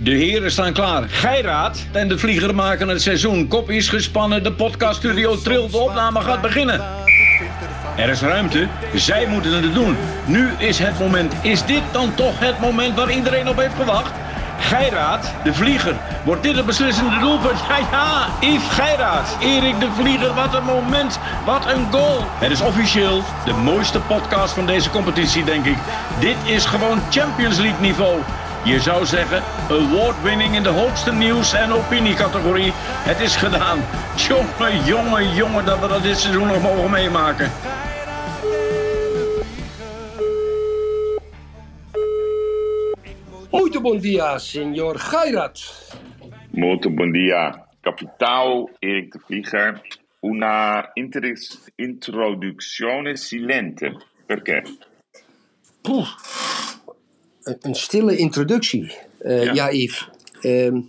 De heren staan klaar. Geiraat en de vlieger maken het seizoen. Kop is gespannen, de podcaststudio trilt, de opname gaat beginnen. Er is ruimte, zij moeten het doen. Nu is het moment. Is dit dan toch het moment waar iedereen op heeft gewacht? Geiraat, de vlieger. Wordt dit het beslissende doelpunt? Ja, ja, Yves Geiraat. Erik de Vlieger, wat een moment. Wat een goal. Het is officieel de mooiste podcast van deze competitie, denk ik. Dit is gewoon Champions League niveau. Je zou zeggen, award-winning in de hoogste nieuws- en opiniecategorie. Het is gedaan. Jongen, jongen, jongen, dat we dat dit seizoen nog mogen meemaken. Muito bom dia, senor Gairat. Molto bom dia, capitão Erik de Vlieger. Una introduzione silente. Perché? Poeh. Een, stille introductie. Eh, Ja. ja. Yves. Ehm,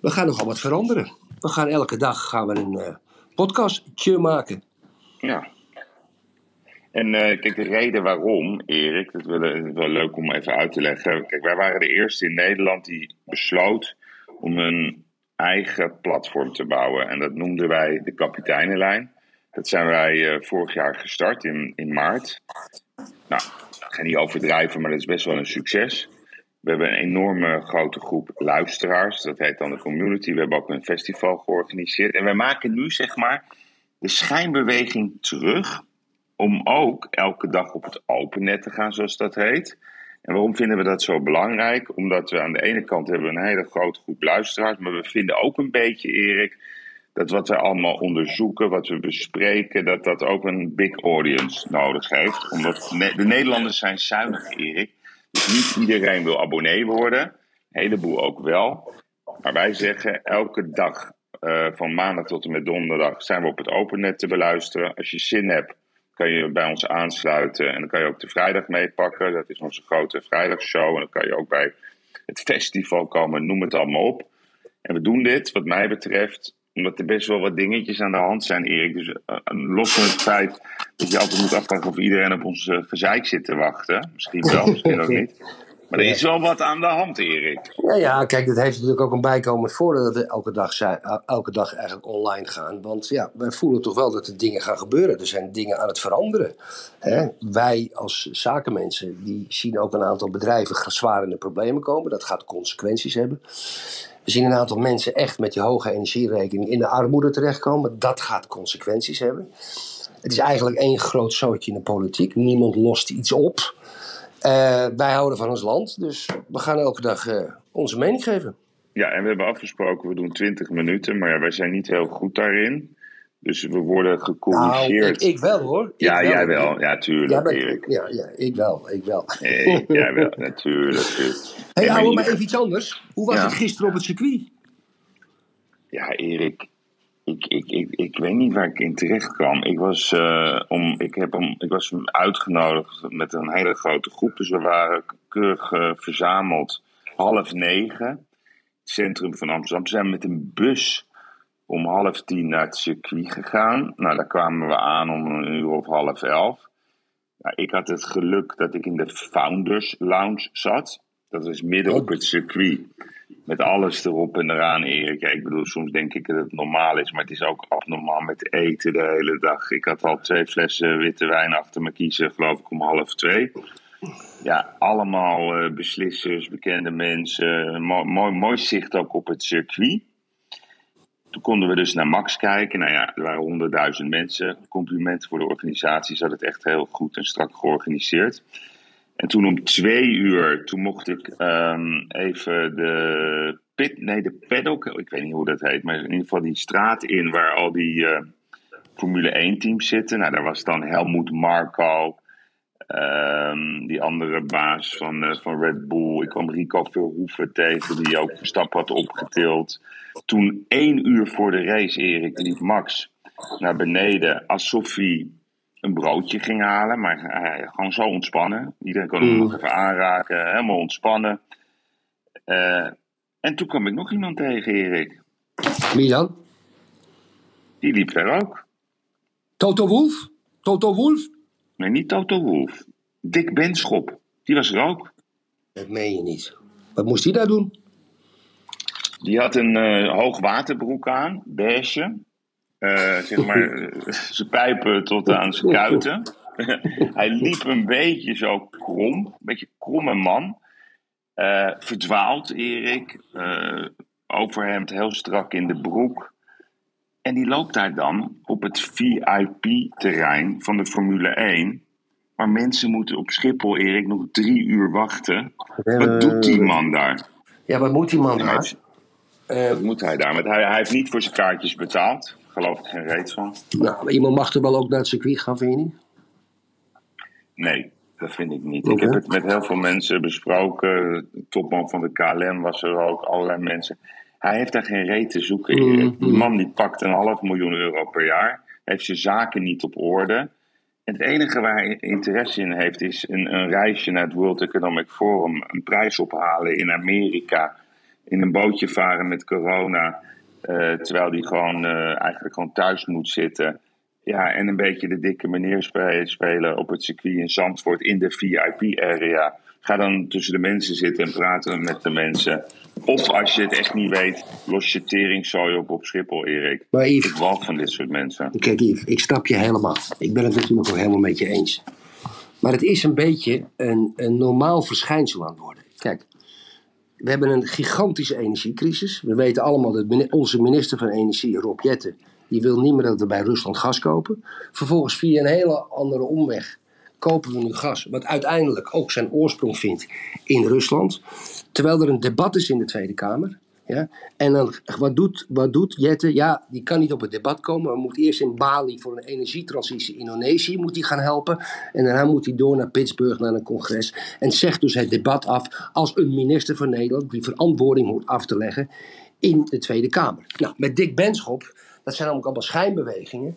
we gaan nogal wat veranderen. We gaan elke dag gaan we een eh, podcastje maken. Ja. En eh, kijk, de reden waarom, Erik, dat is wel leuk om even uit te leggen. Kijk, wij waren de eerste in Nederland die besloot om een eigen platform te bouwen. En dat noemden wij de Kapiteinenlijn. Dat zijn wij vorig jaar gestart in, in maart. Nou, ga niet overdrijven, maar dat is best wel een succes. We hebben een enorme grote groep luisteraars. Dat heet dan de community. We hebben ook een festival georganiseerd. En wij maken nu, zeg maar, de schijnbeweging terug om ook elke dag op het open net te gaan, zoals dat heet. En waarom vinden we dat zo belangrijk? Omdat we aan de ene kant hebben een hele grote groep luisteraars, maar we vinden ook een beetje, Erik, dat wat we allemaal onderzoeken, wat we bespreken, dat dat ook een big audience nodig heeft. Omdat de Nederlanders zijn zuinig, Erik. Dus niet iedereen wil abonnee worden. Een heleboel ook wel. Maar wij zeggen elke dag eh, van maandag tot en met donderdag zijn we op het opennet te beluisteren. Als je zin hebt, kan je bij ons aansluiten en dan kan je ook de vrijdag meepakken. Dat is onze grote vrijdagshow. En dan kan je ook bij het festival komen, noem het allemaal op. En we doen dit, wat mij betreft, omdat er best wel wat dingetjes aan de hand zijn, Erik. Dus eh, los van het feit dat je altijd moet afvragen of iedereen op ons eh, gezeik zit te wachten. Misschien wel, misschien ook niet. Maar er is wel wat aan de hand, Erik. Ja, ja, kijk, dat heeft natuurlijk ook een bijkomend voordeel dat we elke dag, zijn, elke dag eigenlijk online gaan. Want ja, wij voelen toch wel dat er dingen gaan gebeuren. Er zijn dingen aan het veranderen. Hè? Wij als zakenmensen, die zien ook een aantal bedrijven zwaar in de problemen komen. Dat gaat consequenties hebben. We zien een aantal mensen echt met die hoge energierekening in de armoede terechtkomen. Dat gaat consequenties hebben. Het is eigenlijk één groot zootje in de politiek. Niemand lost iets op. Eh, wij houden van ons land, dus we gaan elke dag eh, onze mening geven. Ja, en we hebben afgesproken, we doen 20 minuten, maar wij zijn niet heel goed daarin. Dus we worden Nou, gecorrigeerd. ik, ik wel hoor. Ik ja, jij wel. Ja, tuurlijk, Ja, Erik. ja, ja, ik wel, ik wel. Nee, jij wel, natuurlijk. tuurlijk. Hé, Ja, maar ouwe, maar even iets anders. Hoe was Ja. het gisteren op het circuit? Ja, Erik, ik, ik, ik, ik weet niet waar ik in terecht kwam. Ik was, eh, om, ik, heb om, ik was uitgenodigd met een hele grote groep. Dus we waren keurig eh, verzameld half negen. Het centrum van Amsterdam. Toen zijn met een bus om half tien naar het circuit gegaan. Nou, daar kwamen we aan om een uur of half elf. Nou, ik had het geluk dat ik in de Founders Lounge zat. Dat is midden op het circuit. Met alles erop en eraan, Erik. Ja, ik bedoel, soms denk ik dat het normaal is, maar het is ook abnormaal met eten de hele dag. Ik had al twee flessen witte wijn achter me kiezen, geloof ik, om half twee. Ja, allemaal eh, beslissers, bekende mensen. Mooi, mooi, mooi zicht ook op het circuit. Konden we dus naar Max kijken. Nou ja, er waren honderdduizend mensen. Complimenten voor de organisatie. Ze hadden het echt heel goed en strak georganiseerd. En toen om twee uur, toen mocht ik ehm, even de pit, nee, de paddock, ik weet niet hoe dat heet, maar in ieder geval die straat in waar al die eh, Formule 1 teams zitten. Nou, daar was dan Helmoet Marco, ehm, die andere baas van, eh, van Red Bull. Ik kwam Rico Verhoeven tegen, die ook Verstappen had opgetild. Toen één uur voor de race, Erik, liep Max naar beneden alsof hij een broodje ging halen. Maar hij, gewoon zo ontspannen. Iedereen kon hem Mm. nog even aanraken, helemaal ontspannen. Eh, en toen kwam ik nog iemand tegen, Erik. Wie dan? Die liep er ook. Toto Wolf? Toto Wolf? Nee, niet Toto Wolf. Dick Benschop. Die was er ook. Dat meen je niet. Wat moest hij daar doen? Die had een uh, hoogwaterbroek aan, beige. Uh, zeg maar, zijn pijpen tot aan zijn kuiten. hij liep een beetje zo krom, een beetje kromme man. Uh, verdwaald, Erik. Overhemd heel strak in de broek. En die loopt daar dan op het VIP-terrein van de Formule 1. Maar mensen moeten op Schiphol, Erik, nog drie uur wachten. Wat doet die man daar? Ja, wat moet die man daar? Wat moet hij daar? Want hij, hij heeft niet voor zijn kaartjes betaald. Geloof ik geen reet van. Nou, iemand mag er wel ook naar het circuit gaan, vind je niet? Nee, dat vind ik niet. Ik heb het met heel veel mensen besproken. De topman van de KLM was er ook, allerlei mensen. Hij heeft daar geen reet te zoeken. Mm Die man die pakt een half miljoen euro per jaar. Heeft zijn zaken niet op orde. En het enige waar hij interesse in heeft is een, een reisje naar het World Economic Forum. Een prijs ophalen in Amerika. In een bootje varen met corona. Uh, terwijl hij gewoon uh, eigenlijk gewoon thuis moet zitten. Ja, en een beetje de dikke meneer spelen op het circuit in Zandvoort in de VIP-area. Ga dan tussen de mensen zitten en praten met de mensen. Of als je het echt niet weet, los je teringzooi op op Schiphol, Erik. Maar Yves, ik walg van dit soort mensen. Kijk Yves, ik snap je helemaal. Ik ben het natuurlijk ook helemaal met je eens. Maar het is een beetje een, een normaal verschijnsel aan het worden. Kijk, we hebben een gigantische energiecrisis. We weten allemaal dat onze minister van Energie, Rob Jetten die wil niet meer dat we bij Rusland gas kopen. Vervolgens via een hele andere omweg kopen we nu gas, wat uiteindelijk ook zijn oorsprong vindt in Rusland. Terwijl er een debat is in de Tweede Kamer. Ja? En dan, wat doet, wat doet Jette? Ja, die kan niet op het debat komen. We moeten eerst in Bali voor een energietransitie in Indonesië moet hij gaan helpen. En daarna moet hij door naar Pittsburgh naar een congres. En zegt dus het debat af als een minister van Nederland die verantwoording moet af te leggen in de Tweede Kamer. Nou, met Dick Benschop dat zijn namelijk allemaal schijnbewegingen.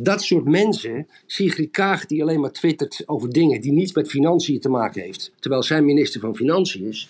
Dat soort mensen, Sigrid Kaag die alleen maar twittert over dingen die niets met financiën te maken heeft. Terwijl zij minister van Financiën is.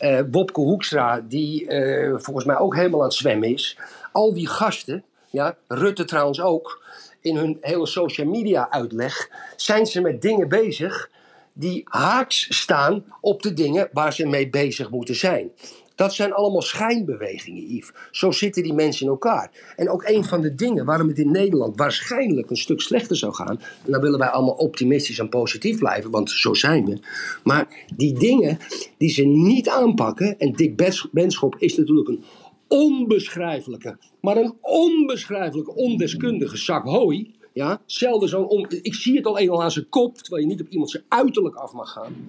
Uh, Bobke Hoekstra die uh, volgens mij ook helemaal aan het zwemmen is. Al die gasten, ja, Rutte trouwens ook, in hun hele social media uitleg zijn ze met dingen bezig die haaks staan op de dingen waar ze mee bezig moeten zijn. Dat zijn allemaal schijnbewegingen, Yves. Zo zitten die mensen in elkaar. En ook een van de dingen waarom het in Nederland waarschijnlijk een stuk slechter zou gaan. En dan willen wij allemaal optimistisch en positief blijven, want zo zijn we. Maar die dingen die ze niet aanpakken. En Dick Benschop is natuurlijk een onbeschrijfelijke, maar een onbeschrijfelijke ondeskundige zak hooi. Ja, zelden zo'n om, ik zie het al eenmaal aan zijn kop, terwijl je niet op iemand zijn uiterlijk af mag gaan.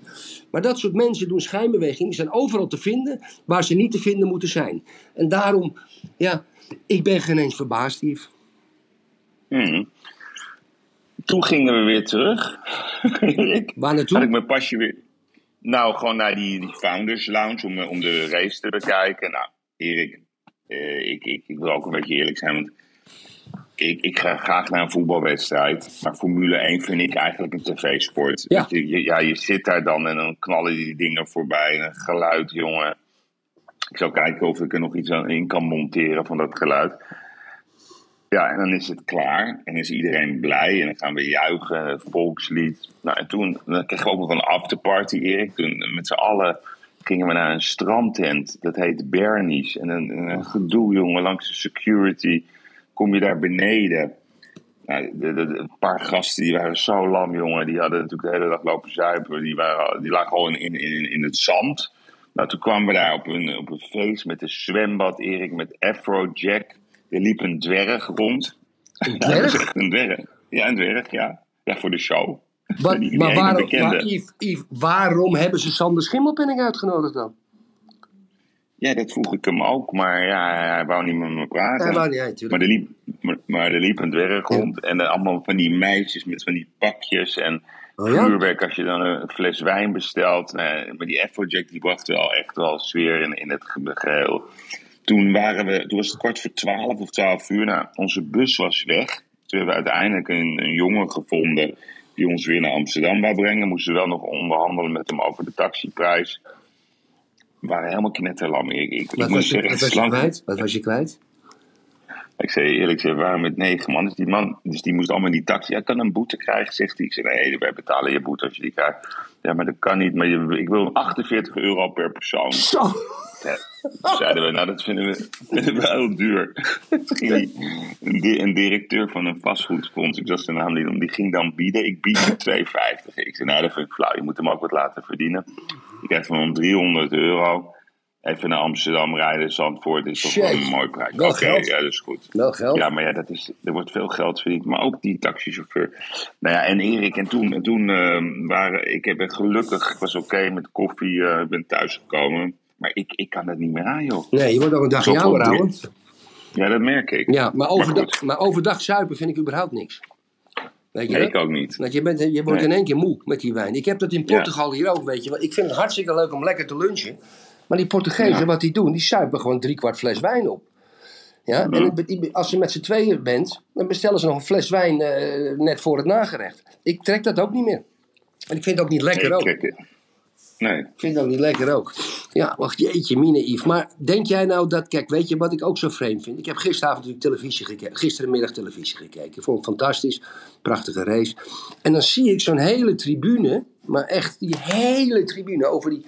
Maar dat soort mensen doen schijnbewegingen, die zijn overal te vinden waar ze niet te vinden moeten zijn. En daarom, ja, ik ben geen eens verbaasd, Yves. Hmm. Toen gingen we weer terug. Waar naartoe? Had ik mijn pasje weer. Nou, gewoon naar die, die Founders Lounge om, om de race te bekijken. Nou, Erik, eh, ik, ik, ik wil ook een beetje eerlijk zijn, want ik, ik ga graag naar een voetbalwedstrijd. Maar Formule 1 vind ik eigenlijk een tv-sport. Ja. Je, ja, je zit daar dan en dan knallen die dingen voorbij. En een geluid, jongen. Ik zal kijken of ik er nog iets aan in kan monteren van dat geluid. Ja, en dan is het klaar. En is iedereen blij. En dan gaan we juichen, volkslied. Nou, en toen dan kregen we ook nog een afterparty, Erik. Toen met z'n allen gingen we naar een strandtent. Dat heet Bernie's. En een, een gedoe, jongen, langs de security kom je daar beneden. Nou, de, de, een paar gasten die waren zo lam, jongen. Die hadden natuurlijk de hele dag lopen zuipen. Die, waren, die lagen gewoon in, in, in het zand. Nou, toen kwamen we daar op een, op een feest met een zwembad, Erik, met Afrojack. Er liep een dwerg rond. Een dwerg? een dwerg. Ja, een dwerg, ja. Ja, voor de show. Wat, maar waarom, maar Yves, Yves, waarom hebben ze Sander Schimmelpenning uitgenodigd dan? Ja, dat vroeg ik hem ook, maar ja, hij wou niet met me praten. Hij wou niet, maar, er liep, maar, er liep een dwerg rond en allemaal van die meisjes met van die pakjes en oh, ja? vuurwerk als je dan een fles wijn bestelt. maar die Afrojack die bracht wel echt wel sfeer in, in het geheel. Toen, waren we, toen was het kwart voor twaalf of twaalf uur. Nou, onze bus was weg. Toen hebben we uiteindelijk een, een jongen gevonden die ons weer naar Amsterdam wou brengen. Moesten we wel nog onderhandelen met hem over de taxiprijs. We waren helemaal knetterlam. Ik, ik, wat, was je, wat, was je kwijt? wat was je kwijt? Ik zei eerlijk, ik zei, waren met negen man. Dus die man, dus die moest allemaal in die taxi. Ja, kan een boete krijgen, zegt hij. Ik zei, nee, wij betalen je boete als je die krijgt. Ja, maar dat kan niet. Maar je, ik wil 48 euro per persoon. Zo. Ja, zeiden we, nou dat vinden we, vinden we heel duur. Een, di- een directeur van een vastgoedfonds, ik zag zijn naam niet om, die ging dan bieden. Ik bied je 2,50. Ik zei, nou dat vind ik flauw, je moet hem ook wat laten verdienen. Ik krijg van hem 300 euro. Even naar Amsterdam rijden, Zandvoort is toch wel een mooi prijs. Oké, geld. ja, dat is goed. Wel geld. Ja, maar ja, dat is, er wordt veel geld verdiend. Maar ook die taxichauffeur. Nou ja, en Erik. En toen, en toen eh, waren... Ik heb gelukkig... Ik was oké met koffie. eh, Ik ben thuisgekomen. Maar ik, ik kan dat niet meer aan, joh. Nee, je wordt ook een ouwe. drink. Ja, dat merk ik. Ja, maar overdag, maar overdag zuipen vind ik überhaupt niks. Weet je Nee, dat? ik ook niet. Want je, bent, je wordt Nee. in één keer moe met die wijn. Ik heb dat in Ja. Portugal hier ook, weet je. Ik vind het hartstikke leuk om lekker te lunchen. Maar die Portugezen, Ja. wat die doen, die zuipen gewoon drie kwart fles wijn op. Ja? En als je met z'n tweeën bent, dan bestellen ze nog een fles wijn eh, net voor het nagerecht. Ik trek dat ook niet meer. En ik vind het ook niet lekker ook. Nee. Ik vind ook niet lekker ook. Ja, wacht, jeetje, mine Yves. Maar denk jij nou dat, kijk, weet je wat ik ook zo vreemd vind? Ik heb gisteravond natuurlijk televisie gekeken, gisterenmiddag televisie gekeken. Ik vond het fantastisch, prachtige race. En dan zie ik zo'n hele tribune, maar echt die hele tribune over die,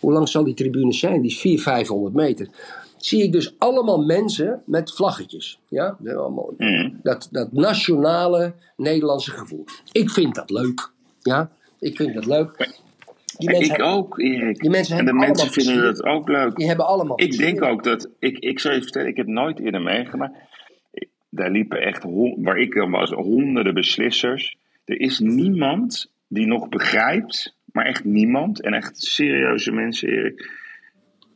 hoe lang zal die tribune zijn? Die is 400, 500 meter. Zie ik dus allemaal mensen met vlaggetjes. Ja, Dat allemaal, Mhm. dat, dat nationale Nederlandse gevoel. Ik vind dat leuk. Ja, ik vind dat leuk. Die ik ook, Erik. die mensen en de mensen vinden dat ook leuk. die hebben allemaal Ik denk ook dat. Ik, ik zou je vertellen, ik heb nooit eerder meegemaakt. Daar liepen echt, waar ik dan was, honderden beslissers. Er is niemand die nog begrijpt, maar echt niemand. En echt serieuze mensen, Erik.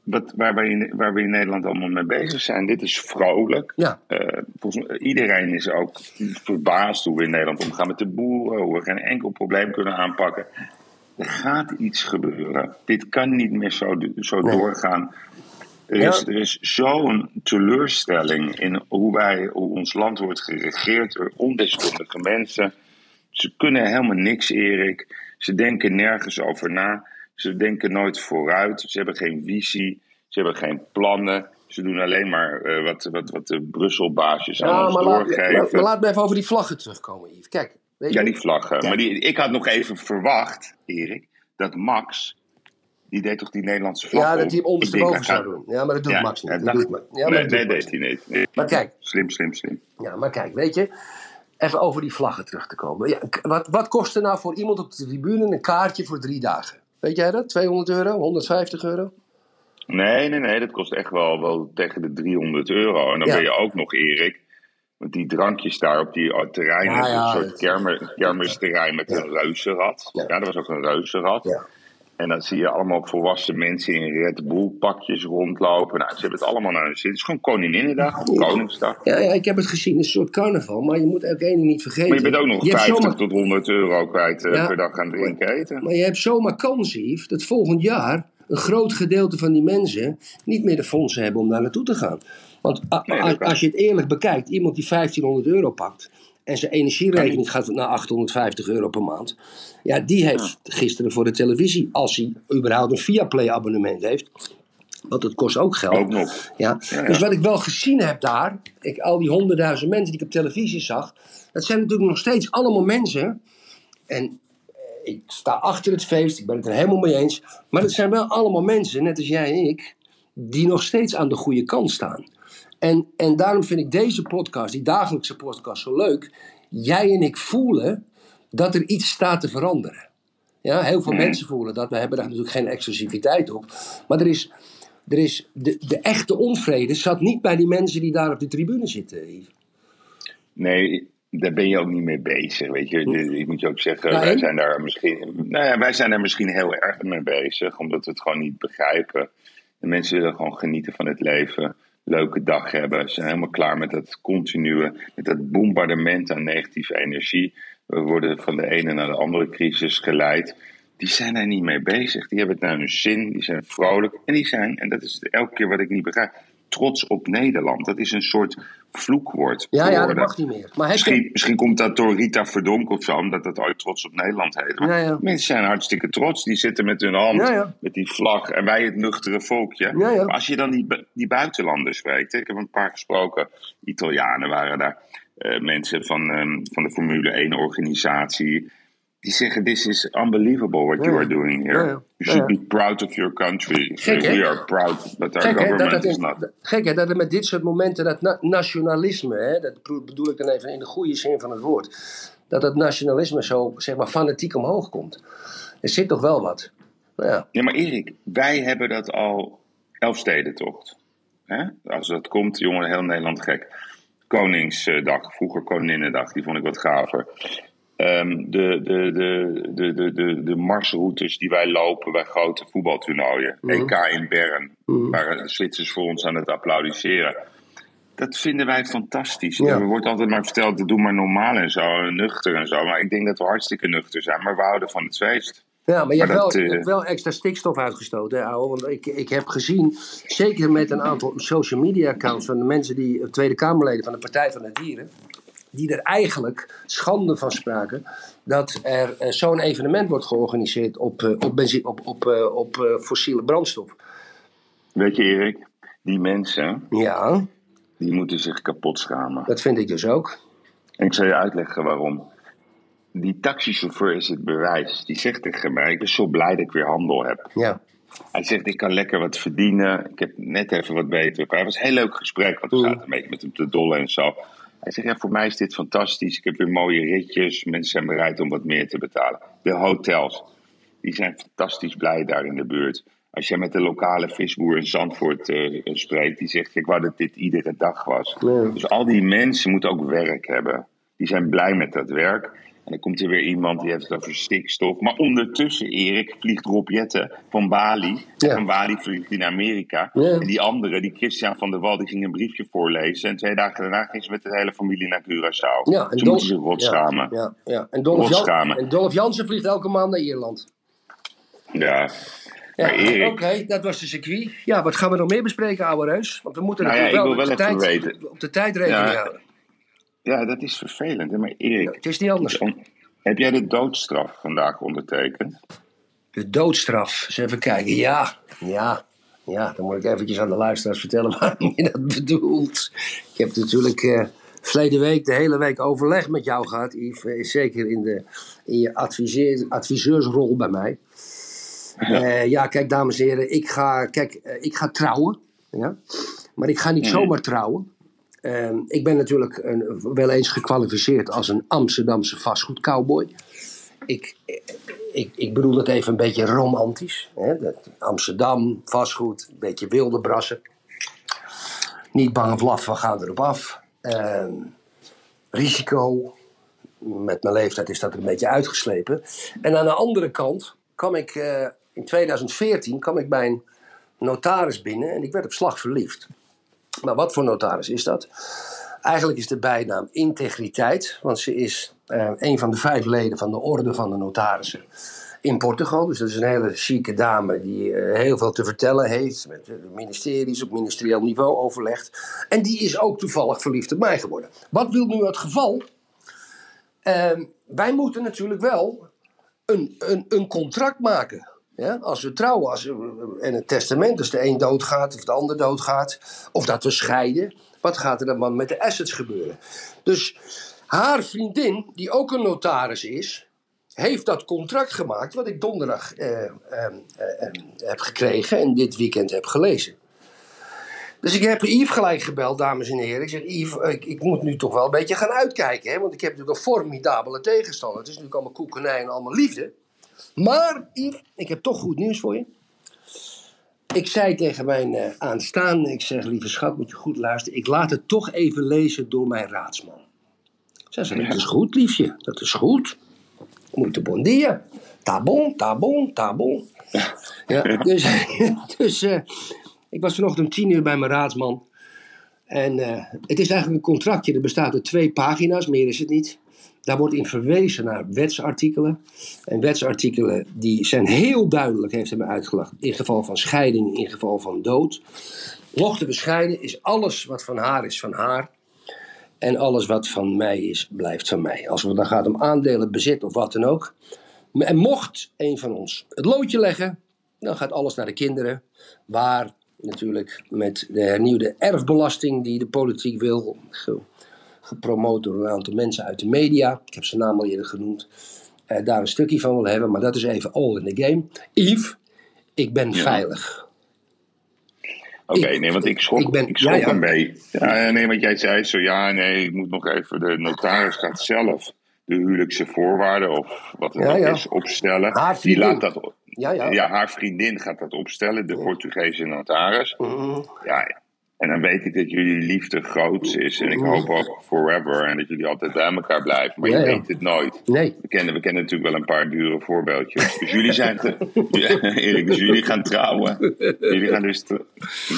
Wat, waar, we in, waar we in Nederland allemaal mee bezig zijn. Dit is vrolijk. Ja. Eh, volgens iedereen is ook verbaasd hoe we in Nederland omgaan met de boeren. Hoe we geen enkel probleem kunnen aanpakken. Er gaat iets gebeuren. Dit kan niet meer zo, zo Nee. doorgaan. Er is, er is zo'n teleurstelling in hoe, wij, hoe ons land wordt geregeerd door ondeskundige mensen. Ze kunnen helemaal niks, Erik. Ze denken nergens over na. Ze denken nooit vooruit. Ze hebben geen visie. Ze hebben geen plannen. Ze doen alleen maar eh, wat, wat, wat de Brusselbaasjes aan Ja, ons maar laat, doorgeven. maar, maar laat me even over die vlaggen terugkomen, Yves. Kijk, weet Ja, die vlaggen. Ja. Maar die, ik had nog even verwacht, Erik, dat Max, die deed toch die Nederlandse vlag Ja, dat hij ondersteboven zou gaat- doen. Ja, maar dat doet Ja, Max niet. Dat dacht- doet Ma- ja, maar nee, dat nee, doet deed hij niet. Nee. Maar kijk, Slim, slim, slim. ja, maar kijk, weet je, even over die vlaggen terug te komen. Ja, wat, wat kost er nou voor iemand op de tribune een kaartje voor drie dagen? Weet jij dat? 200 euro? 150 euro? Nee, nee, nee, dat kost echt wel, wel tegen de 300 euro. En dan Ja. ben je ook nog, Erik, met die drankjes daar op die oh, terrein. Ja, ja, een soort kermer, kermisterrein met een reuzenrad. Ja. Ja. dat was ook een reuzenrad. En dan zie je allemaal volwassen mensen in Red Bull pakjes rondlopen. Nou, ze hebben het allemaal naar hun zin. Het is gewoon Koninginnedag, Koningsdag. Ja, ja, ik heb het gezien. Het is een soort carnaval. Maar je moet ook één ding niet vergeten. Maar je bent ook nog Je hebt 50 zomaar- tot 100 euro kwijt eh, Ja. per dag aan drinken eten. Maar je hebt zomaar kans, Yves, dat volgend jaar een groot gedeelte van die mensen niet meer de fondsen hebben om daar naartoe te gaan. Want als je het eerlijk bekijkt, iemand die 1500 euro pakt en zijn energierekening gaat naar 850 euro per maand, ja, die heeft gisteren voor de televisie, als hij überhaupt een Viaplay abonnement heeft, want dat kost ook geld. Ook nog. Ja. Ja, ja. Dus wat ik wel gezien heb daar, ik, al die honderdduizend mensen die ik op televisie zag, dat zijn natuurlijk nog steeds allemaal mensen. En ik sta achter het feest, ik ben het er helemaal mee eens. Maar het zijn wel allemaal mensen, net als jij en ik, die nog steeds aan de goede kant staan. En, en daarom vind ik deze podcast, die dagelijkse podcast, zo leuk. Jij en ik voelen dat er iets staat te veranderen. Ja, heel veel mensen voelen dat. We hebben daar natuurlijk geen exclusiviteit op. Maar er is, er is de, de echte onvrede zat niet bij die mensen die daar op de tribune zitten. Nee, daar ben je ook niet mee bezig. Weet je, ik moet je ook zeggen, wij zijn daar misschien. Nou ja, wij zijn daar misschien heel erg mee bezig, omdat we het gewoon niet begrijpen. De mensen willen gewoon genieten van het leven, leuke dag hebben. Ze zijn helemaal klaar met dat continue, met dat bombardement aan negatieve energie. We worden van de ene naar de andere crisis geleid. Die zijn daar niet mee bezig. Die hebben het naar hun zin, die zijn vrolijk. En die zijn, en dat is elke keer wat ik niet begrijp, trots op Nederland. Dat is een soort vloekwoord. Ja, ja, dat mag niet meer. Maar Misschien, je... misschien komt dat door Rita Verdonk of zo, omdat dat ooit trots op Nederland heet. Maar Ja, ja. mensen zijn hartstikke trots. Die zitten met hun hand, Ja, met die vlag. En wij het nuchtere volkje. Maar als je dan die, bu- die buitenlanders spreekt. hè, Ik heb een paar gesproken. Italianen waren daar. eh, mensen van, ehm, van de Formule 1 organisatie. Die zeggen, this is unbelievable what you are doing here. You should be proud of your country. Gek? We are proud, but our Gek, hè, dat, government dat, is in- not. gek hè, dat er met dit soort momenten dat na- nationalisme, hè, dat bedoel- bedoel ik dan even in de goede zin van het woord, dat dat nationalisme zo zeg maar, fanatiek omhoog komt. Er zit toch wel wat. Nou ja, Ja, maar Erik, wij hebben dat al Elfstedentocht. Hè? Als dat komt, jongen, heel Nederland gek. Koningsdag, vroeger Koninginnedag, die vond ik wat gaver. Ehm, de, de, de, de, de, de, de marsroutes die wij lopen bij grote voetbaltoernooien. EK in Bern, waar de Zwitsers voor ons aan het applaudisseren. Dat vinden wij fantastisch. Ja. Er wordt altijd maar verteld, doe maar normaal en zo, en nuchter en zo. Maar ik denk dat we hartstikke nuchter zijn, maar we houden van het feest. Ja, maar je, Maar hebt, dat, wel, je eh, hebt wel extra stikstof uitgestoten, hè, ouwe. Want ik, ik heb gezien, zeker met een aantal social media accounts van de mensen die, eh, Tweede Kamerleden van de Partij van de Dieren, die er eigenlijk schande van spraken dat er eh, zo'n evenement wordt georganiseerd op, eh, op, benzi- op, op, eh, op fossiele brandstof. Weet je, Erik, die mensen, Ja, die moeten zich kapot schamen. dat vind ik dus ook. En ik zal je uitleggen waarom. Die taxichauffeur is het bewijs. Die zegt tegen mij, ik ben zo blij dat ik weer handel heb. Ja, Hij zegt, ik kan lekker wat verdienen. Ik heb net even wat beter. Het was een heel leuk gesprek, want we Mm. zaten een beetje met hem te dollen en zo. Hij zegt, ja, voor mij is dit fantastisch. Ik heb weer mooie ritjes. Mensen zijn bereid om wat meer te betalen. De hotels, die zijn fantastisch blij daar in de buurt. Als jij met de lokale visboer in Zandvoort eh, spreekt, die zegt, ik wou dat dit iedere dag was. Dus al die mensen moeten ook werk hebben. Die zijn blij met dat werk. En dan komt er weer iemand die heeft het over stikstof. Maar ondertussen, Erik, vliegt Rob Jetten van Bali. Ja. Van Bali vliegt hij naar Amerika. Ja. En die andere, die Christian van der Wal, die ging een briefje voorlezen. En twee dagen daarna ging ze met de hele familie naar Curaçao. ja Ze moeten zich rot ja. Ja, ja. En, Jan, Rotschamen. en Dolph Jansen vliegt elke maand naar Ierland. Ja. Oké, dat was de circuit. Ja, wat gaan we nog meer bespreken, ouwe reus? Want we moeten Nou natuurlijk wel, op, de tijd, weten. op de tijd rekening houden. Ja, dat is vervelend. hè. Maar Erik, Het is niet anders. heb jij de doodstraf vandaag ondertekend? De doodstraf. Eens even kijken. Ja, ja, ja. Dan moet ik eventjes aan de luisteraars vertellen waarom je dat bedoelt. Ik heb natuurlijk eh verleden week de hele week overleg met jou gehad, Yves. Eh, Zeker in, de, in je adviseer, adviseursrol bij mij. Ja. ja, kijk, dames en heren. Ik ga, kijk, eh, ik ga trouwen. Ja? Maar ik ga niet zomaar trouwen. Ehm, ik ben natuurlijk een, wel eens gekwalificeerd als een Amsterdamse vastgoedcowboy. Ik, ik, ik bedoel het even een beetje romantisch. Hè? Dat Amsterdam, vastgoed, een beetje wilde brassen. Niet bang of laf, we gaan erop af. Ehm, risico. Met mijn leeftijd is dat een beetje uitgeslepen. En aan de andere kant kwam ik eh, in 2014 kwam ik bij een notaris binnen en ik werd op slag verliefd. Maar wat voor notaris is dat? Eigenlijk is de bijnaam integriteit, want ze is eh, een van de vijf leden van de Orde van de Notarissen in Portugal. Dus dat is een hele chique dame die eh, heel veel te vertellen heeft, met de ministeries op ministerieel niveau overlegt. En die is ook toevallig verliefd op mij geworden. Wat wil nu het geval? Ehm, wij moeten natuurlijk wel een, een, een contract maken. Ja? Als we trouwen als en het testament, als de een doodgaat of de ander doodgaat, of dat we scheiden, wat gaat er dan met de assets gebeuren? Dus haar vriendin, die ook een notaris is, heeft dat contract gemaakt wat ik donderdag eh, eh, eh, eh, heb gekregen en dit weekend heb gelezen. Dus ik heb Yves gelijk gebeld, dames en heren. Ik zeg, Yves, ik, ik moet nu toch wel een beetje gaan uitkijken. Hè? Want ik heb natuurlijk een formidabele tegenstander. Het is natuurlijk allemaal koekenij en allemaal liefde. Maar, Yves, ik heb toch goed nieuws voor je. Ik zei tegen mijn eh, aanstaande, ik zeg, lieve schat, moet je goed luisteren. Ik laat het toch even lezen door mijn raadsman. Zij zei, dat is goed, liefje. Dat is goed. Muito bon dia. Ta bon, ta bon, ta bon. Ja, dus dus eh, ik was vanochtend om tien uur bij mijn raadsman. En eh, het is eigenlijk een contractje. Dat bestaat uit twee pagina's, meer is het niet. Daar wordt in verwezen naar wetsartikelen. En wetsartikelen die zijn heel duidelijk, heeft hij me uitgelegd, in geval van scheiding, in geval van dood. Mochten we scheiden, is alles wat van haar is van haar. En alles wat van mij is, blijft van mij. Als het dan gaat om aandelen, bezit of wat dan ook. En mocht een van ons het loodje leggen, dan gaat alles naar de kinderen. Waar natuurlijk met de hernieuwde erfbelasting die de politiek wil, gepromoot door een aantal mensen uit de media. Ik heb zijn naam al eerder genoemd. eh, daar een stukje van wil hebben, maar dat is even all in the game. Yves, ik ben Ja. veilig. Oké, Ik- nee, want ik schrok, ik ik ben- schrok ja, ja. beetje. Ja, nee, want jij zei zo, ja, nee, ik moet nog even, de notaris gaat zelf de huwelijkse voorwaarden of wat het Ja, ook ja. is opstellen. Haar Die vriendin. laat dat, Ja, ja. ja, haar vriendin gaat dat opstellen, de Portugese notaris. Mhm. Ja, en dan weet ik dat jullie liefde groot is en ik hoop ook forever en dat jullie altijd bij elkaar blijven, maar Ja, je ja. weet het nooit. Nee, We kennen, we kennen natuurlijk wel een paar dure voorbeeldjes. Dus jullie zijn. Te, Ja, Erik, dus jullie gaan trouwen. Jullie gaan dus tr-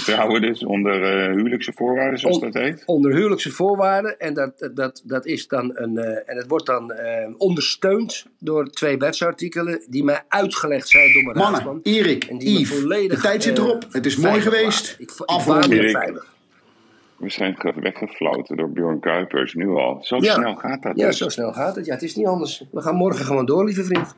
trouwen dus onder eh, huwelijkse voorwaarden, zoals On- dat heet. onder huwelijkse voorwaarden. En dat, dat, dat is dan een. eh, en het wordt dan eh, ondersteund door twee wetsartikelen die mij uitgelegd zijn door mijn Mannen, raadsman. Erik, En die me Yves, volledig, de tijd zit erop. Het is mooi geweest. maken. Ik, ik Afronden. We zijn ge- weggefloten door Bjorn Kuipers nu al. Zo Ja. snel gaat dat. Ja, dus. zo snel gaat het. Ja, het is niet anders. We gaan morgen gewoon door, lieve vriend.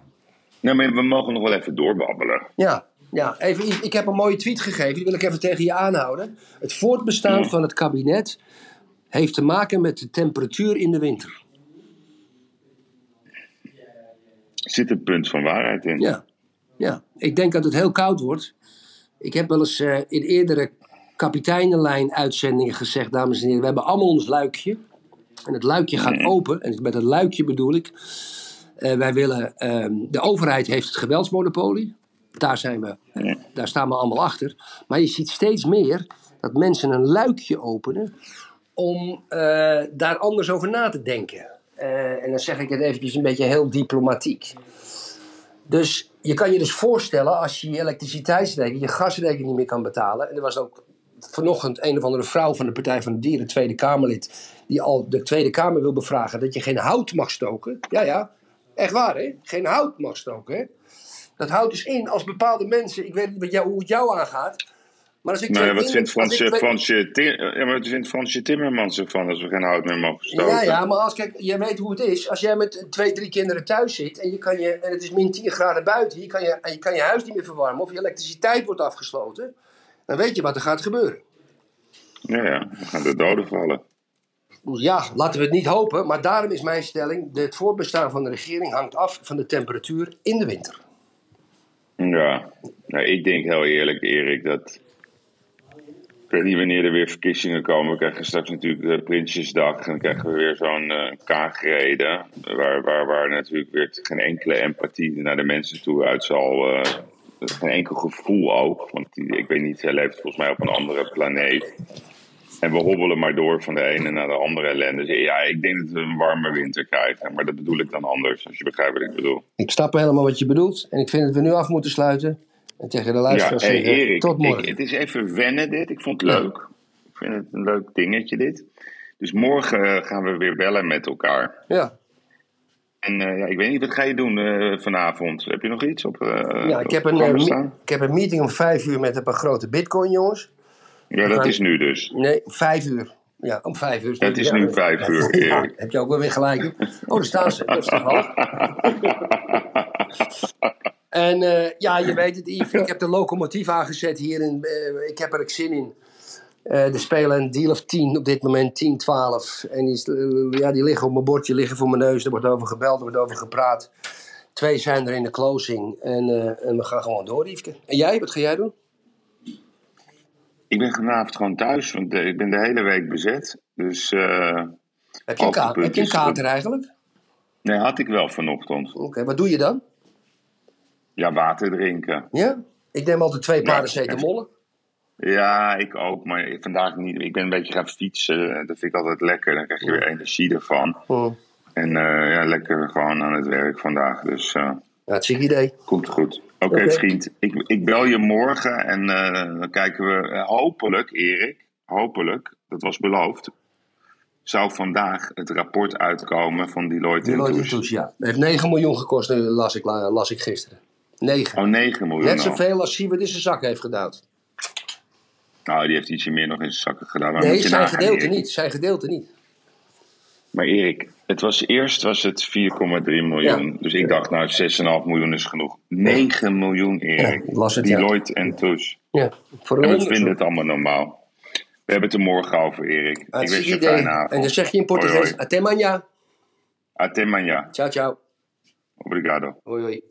Nee, maar we mogen nog wel even doorbabbelen. Ja, ja even, Yves, ik heb een mooie tweet gegeven. Die wil ik even tegen je aanhouden. Het voortbestaan Ja. van het kabinet heeft te maken met de temperatuur in de winter. Zit een punt van waarheid in? Ja, ja. ik denk dat het heel koud wordt. Ik heb wel eens eh, in eerdere kapiteinenlijn-uitzendingen gezegd, dames en heren, we hebben allemaal ons luikje. En het luikje gaat open. En met het luikje bedoel ik, eh, wij willen, ehm, de overheid heeft het geweldsmonopolie. Daar, zijn we, daar staan we allemaal achter. Maar je ziet steeds meer dat mensen een luikje openen om eh, daar anders over na te denken. Eh, en dan zeg ik het eventjes een beetje heel diplomatiek. Dus je kan je dus voorstellen als je je elektriciteitsrekening, je gasrekening niet meer kan betalen. En er was ook vanochtend een of andere vrouw van de Partij van de Dieren, Tweede Kamerlid, die al de Tweede Kamer wil bevragen dat je geen hout mag stoken. Ja, ja, echt waar hè? Geen hout mag stoken hè? Dat houdt dus in als bepaalde mensen, ik weet niet wat jou, hoe het jou aangaat, maar als ik Nou, ja, wat vindt ik Fransje, Fransje, ja, maar wat vindt Fransje Timmermans ervan als we geen hout meer mogen stoken? Ja, ja, maar als, kijk, jij weet hoe het is. Als jij met twee, drie kinderen thuis zit en, je kan je, en het is min 10 graden buiten, je kan je, en je kan je huis niet meer verwarmen of je elektriciteit wordt afgesloten, dan weet je wat er gaat gebeuren. ja, ja, dan gaan de doden vallen. Ja, laten we het niet hopen, maar daarom is mijn stelling: het voortbestaan van de regering hangt af van de temperatuur in de winter. Ja, nou, ik denk heel eerlijk, Erik, dat. Ik weet niet wanneer er weer verkiezingen komen. We krijgen straks natuurlijk de Prinsjesdag. En dan krijgen we weer zo'n eh kaagreden. Waar, waar, waar natuurlijk weer geen enkele empathie naar de mensen toe uit zal. eh, geen enkel gevoel ook. Want die, ik weet niet, zij leeft volgens mij op een andere planeet. En we hobbelen maar door van de ene naar de andere ellende. Dus ja, ik denk dat we een warme winter krijgen. Maar dat bedoel ik dan anders, als je begrijpt wat ik bedoel. Ik snap helemaal wat je bedoelt en ik vind dat we nu af moeten sluiten. En tegen de Ja, luisteraars hey, zeggen, Erik, tot morgen. ik- het is even wennen dit. Ik vond het leuk. Ik vind het een leuk dingetje dit. Dus morgen eh, gaan we weer bellen met elkaar. Ja. En eh, ja, ik weet niet, wat ga je doen eh, vanavond? Heb je nog iets op eh Ja, ik heb, een, ik heb een meeting om vijf uur met een paar grote bitcoin jongens. Ja, dat gaan- is nu dus. Nee, vijf uur. Ja, om vijf uur. Het is Ja, nu vijf uur, Ja, heb je ook wel weer gelijk. Oh, daar staan ze. Dat is. En ja, je weet het, Yves. Ik heb de locomotief aangezet hier. In, eh, ik heb er zin in. Eh er spelen een deal of 10 op dit moment, 10, 12. En die, eh, ja, die liggen op mijn bordje, liggen voor mijn neus. Er wordt over gebeld, er wordt over gepraat. Twee zijn er in de closing. En, eh, en we gaan gewoon door, Yveske. En jij, wat ga jij doen? Ik ben vanavond gewoon thuis, want ik ben de hele week bezet. Dus Heb je een, ka- Hoogtepunt heb je een kater eigenlijk? nee, had ik wel vanochtend. Oké, wat doe je dan? Ja, water drinken. Ja? Ik neem altijd twee Ja, paracetamollen. Ja, ik ook, maar vandaag niet. Ik ben een beetje gaan fietsen. Dat vind ik altijd lekker. Dan krijg je weer energie ervan. Hm. En eh, ja, lekker gewoon aan het werk vandaag. Dus eh Hartstikke idee. komt goed. Oké, vriend. Ik, ik bel je morgen en eh, dan kijken we hopelijk, Erik, hopelijk, dat was beloofd, zou vandaag het rapport uitkomen van Deloitte, Deloitte Touche. Ja. Het heeft 9 miljoen gekost, las ik, la- las ik gisteren. 9. Oh, 9 miljoen Net zoveel als Siewert in zijn zak heeft gedaan. Nou, die heeft ietsje meer nog in zijn zakken gedaan. Maar Nee, zijn gedeelte niet. Zijn gedeelte niet. Maar Erik, het was, eerst was het 4,3 miljoen. Ja. Dus ik dacht, nou, 6,5 miljoen is genoeg. 9 miljoen, Erik. Ja, het, ja. Deloitte en Touche. Ja, voor En een we onderzoek. vinden het allemaal normaal. We hebben het er morgen over, Erik. Ik wens je een fijne avond. En dan zeg je in Portugees, até amanhã. Até manhã. Ciao, ciao. Obrigado. Hoi, hoi.